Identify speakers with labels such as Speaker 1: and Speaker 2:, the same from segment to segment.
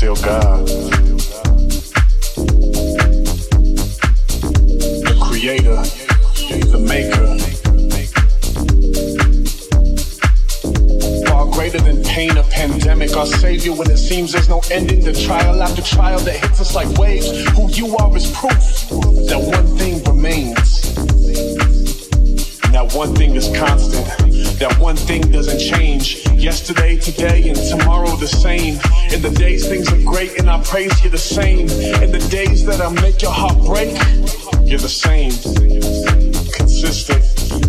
Speaker 1: still God. The creator, the maker. Far greater than pain or pandemic, our savior when it seems there's no ending to trial after trial that hits us like waves. Who you are is proof that one thing remains. That one thing is constant. That one thing doesn't change Yesterday, today, and tomorrow the same. In the days things are great and I praise you the same. In the days that I make your heart break, you're the same. Consistent,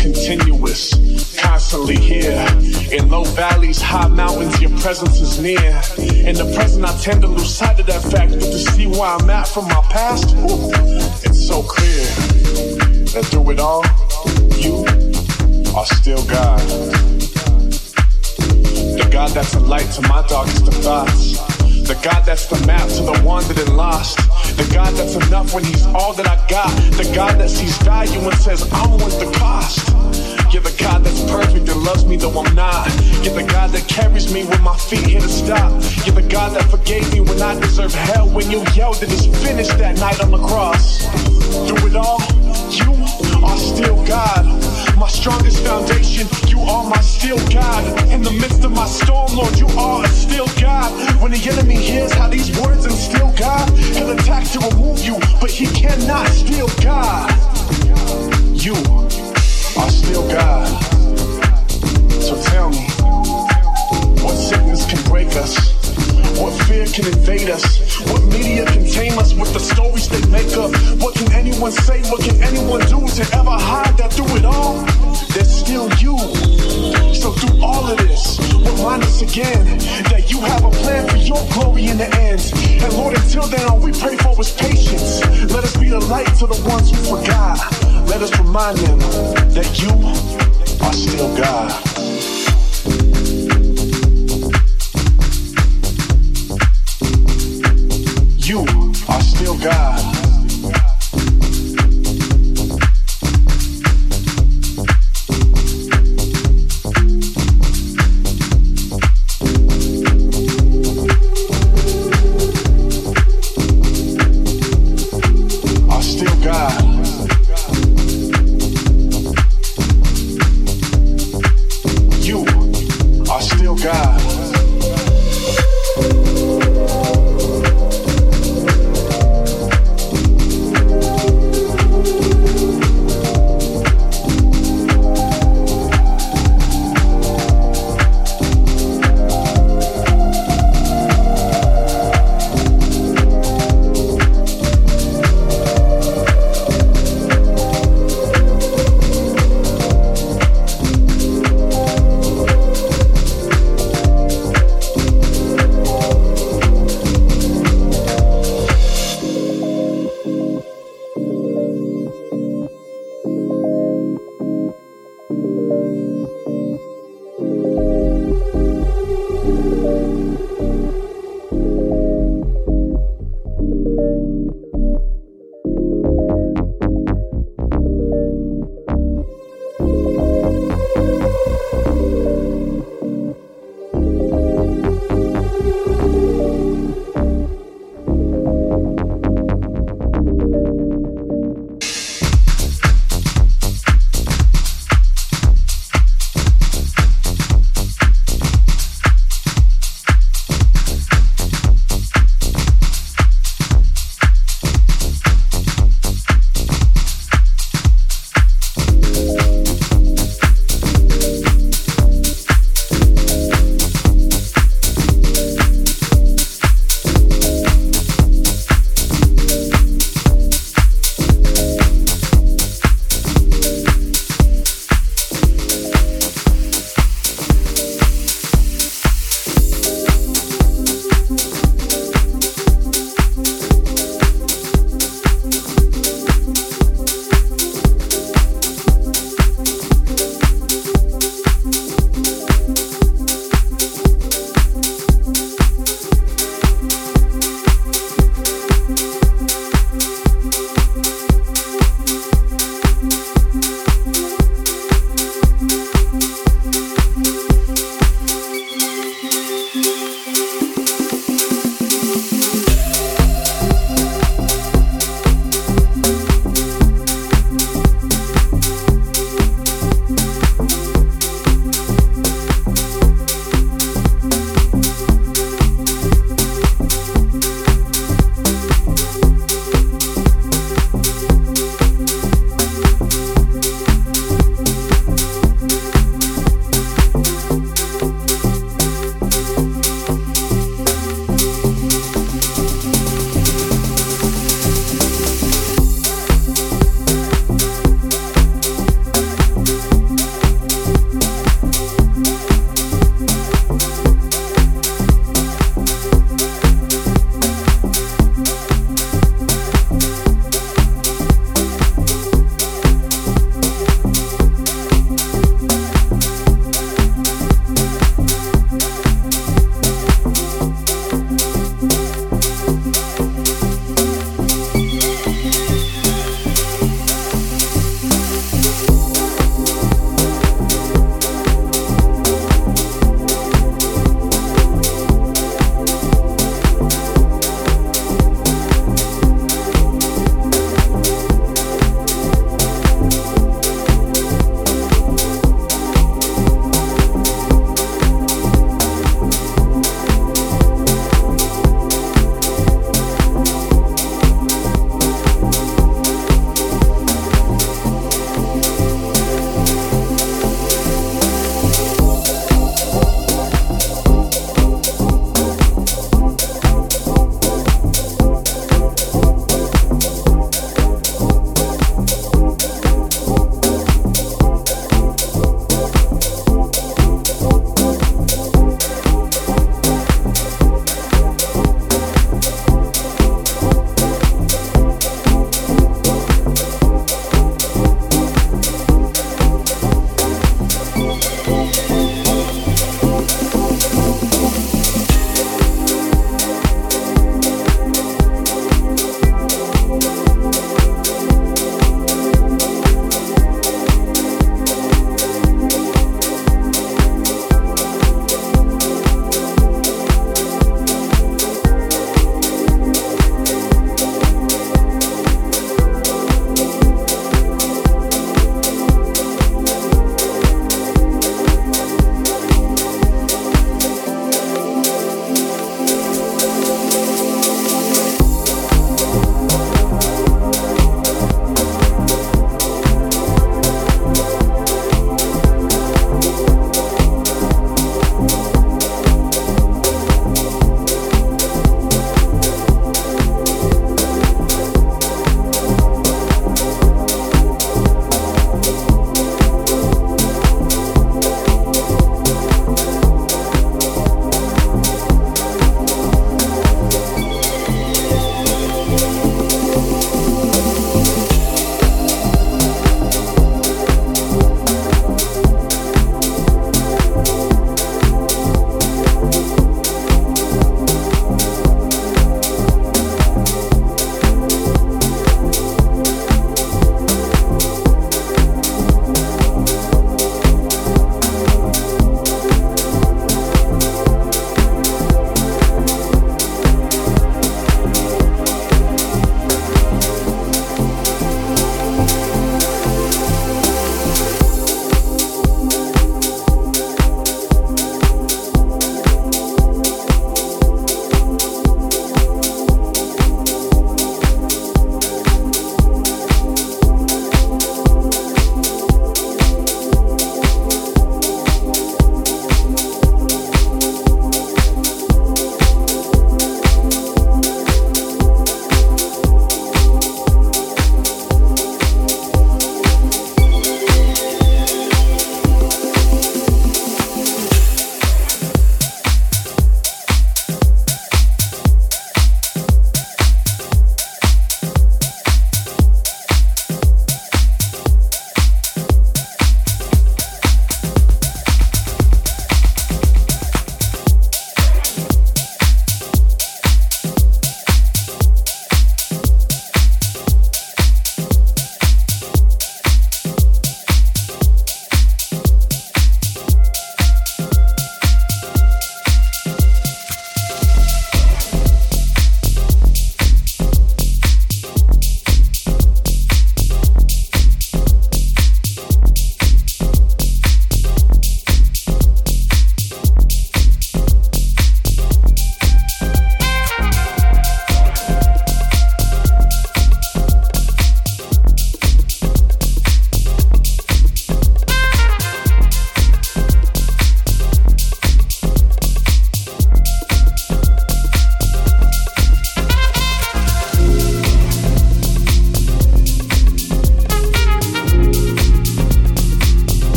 Speaker 1: continuous, constantly here. In low valleys, high mountains, your presence is near. In the present, I tend to lose sight of that fact, but to see where I'm at from my past, whew, it's so clear that through it all, you are still God. The God that's a light to my darkest of thoughts. The God that's the map to the wandered and lost. The God that's enough when He's all that I got. The God that sees value and says, I'm worth the cost. You're the God that's perfect and loves me though I'm not. You're the God that carries me when my feet hit a stop. You're the God that forgave me when I deserved hell. When you yelled that it's finished that night on the cross. Through it all, you are still God my strongest foundation. You are my steel God. In the midst of my storm, Lord, you are a steel God. When the enemy hears how these words instill God, he'll attack to remove you, but he cannot steal God. You are still God. So tell me, what sickness can break us? What fear can invade us? What media can tame us with the stories they make up? What can anyone say? What can anyone do to ever hide that through it all? There's still you. So through all of this, remind us again that you have a plan for your glory in the end. And Lord, until then, all we pray for is patience. Let us be the light to the ones who forgot. Let us remind them that you are still God. You are still God.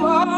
Speaker 2: You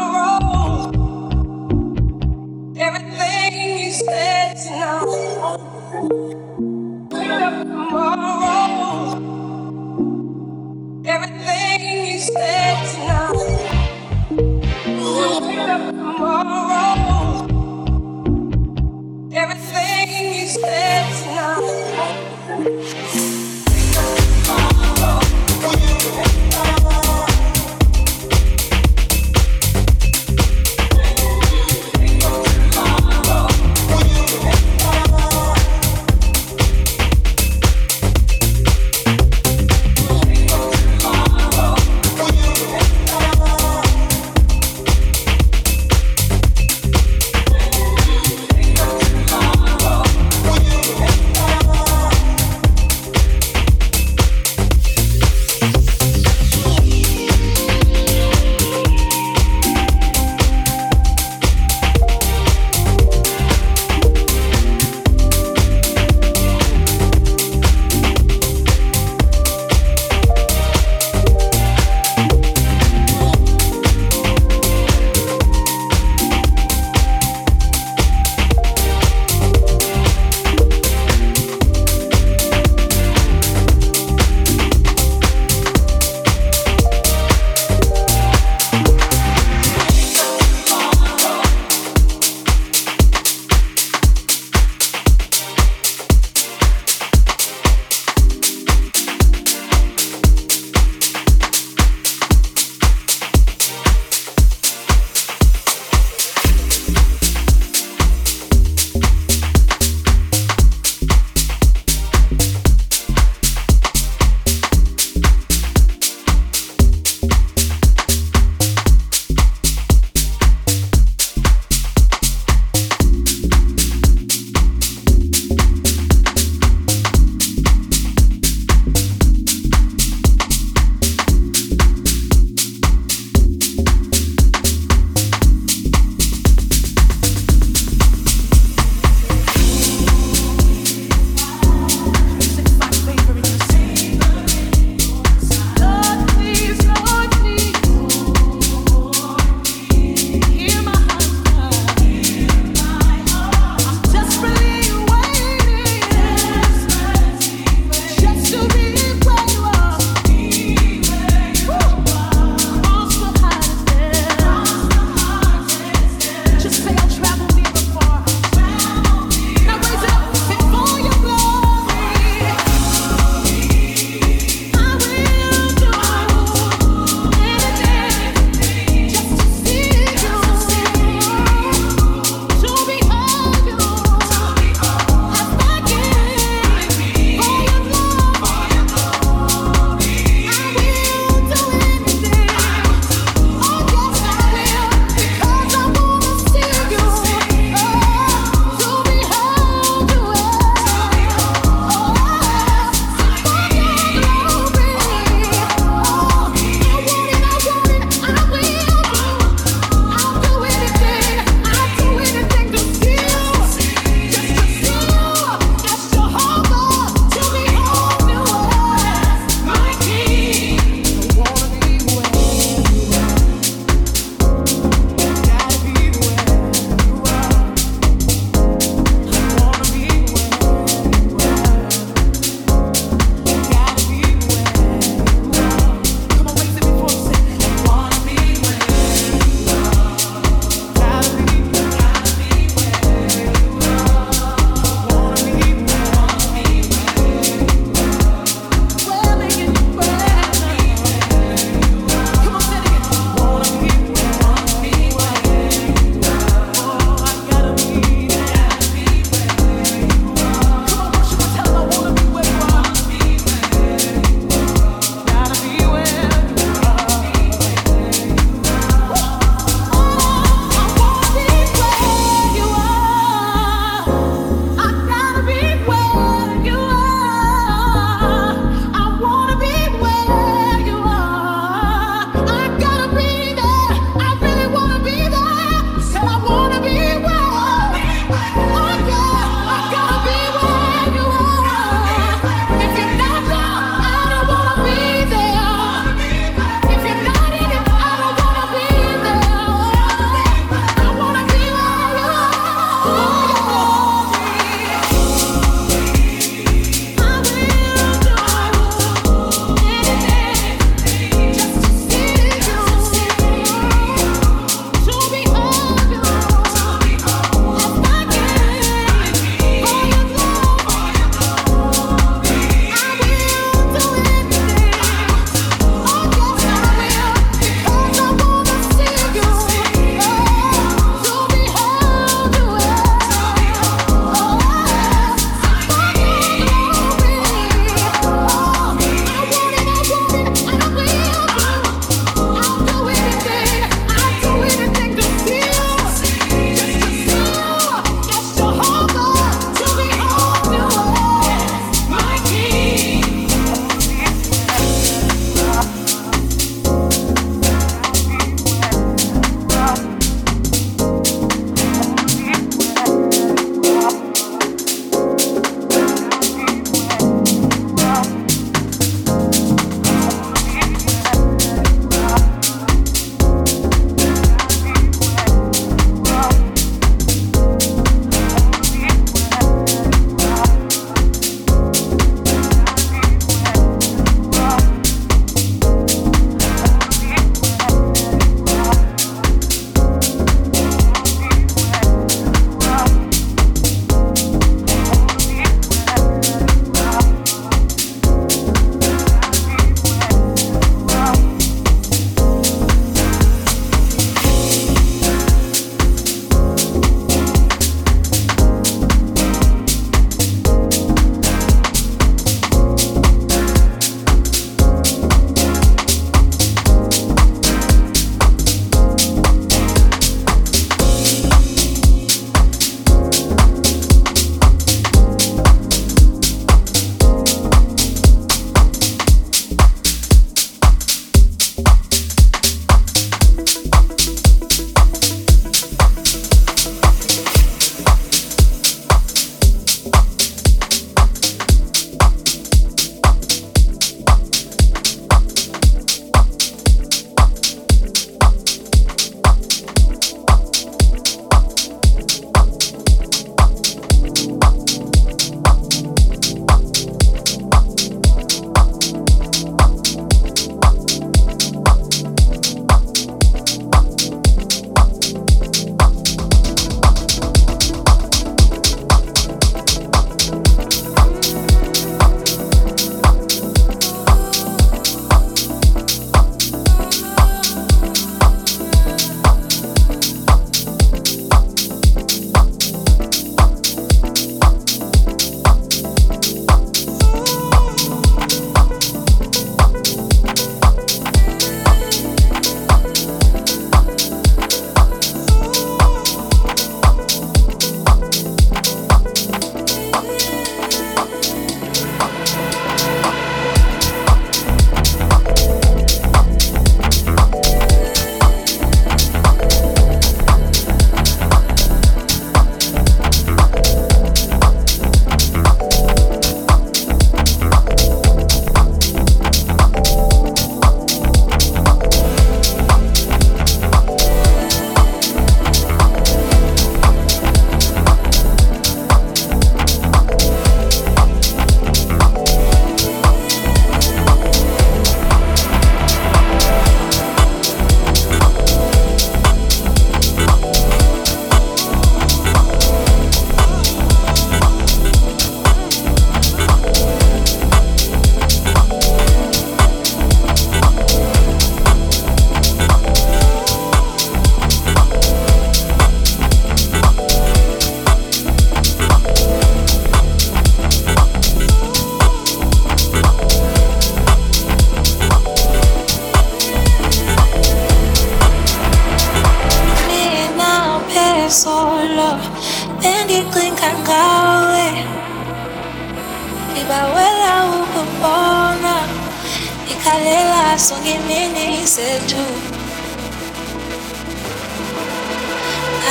Speaker 3: ikhalela sonke imini zethu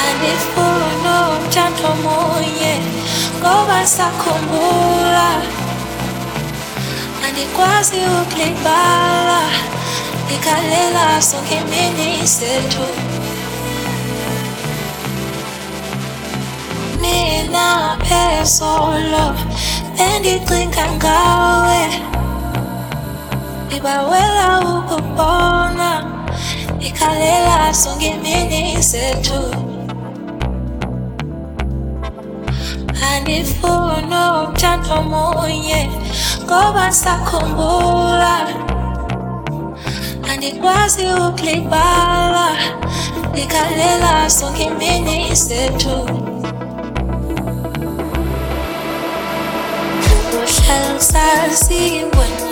Speaker 3: andifuna umtshato munye ngoba sakhumbula. Andikwazi ukulibala. Ikhalela sonke imini zethu mina phezolo bendicinga ngawe ibawela ukubona ikhalela sonke imini zethu andifuna umtshato munye ngoba sakhumbula. Andikwazi ukulibala ikhalela sonke imini zethu uhlala usaziwe ndenza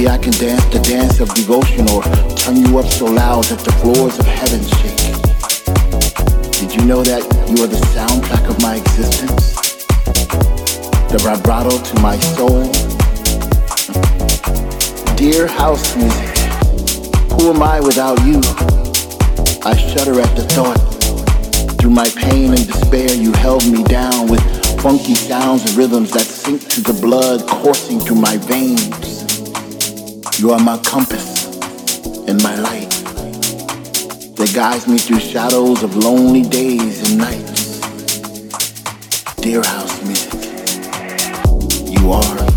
Speaker 4: Maybe I can dance the dance of devotion or turn you up so loud that the floors of heaven shake. Did you know that you are the soundtrack of my existence? The vibrato to my soul? Dear house music, who am I without you? I shudder at the thought. Through my pain and despair, you held me down with funky sounds and rhythms that sink to the blood coursing through my veins. You are my compass and my light that guides me through shadows of lonely days and nights. Dear house music, you are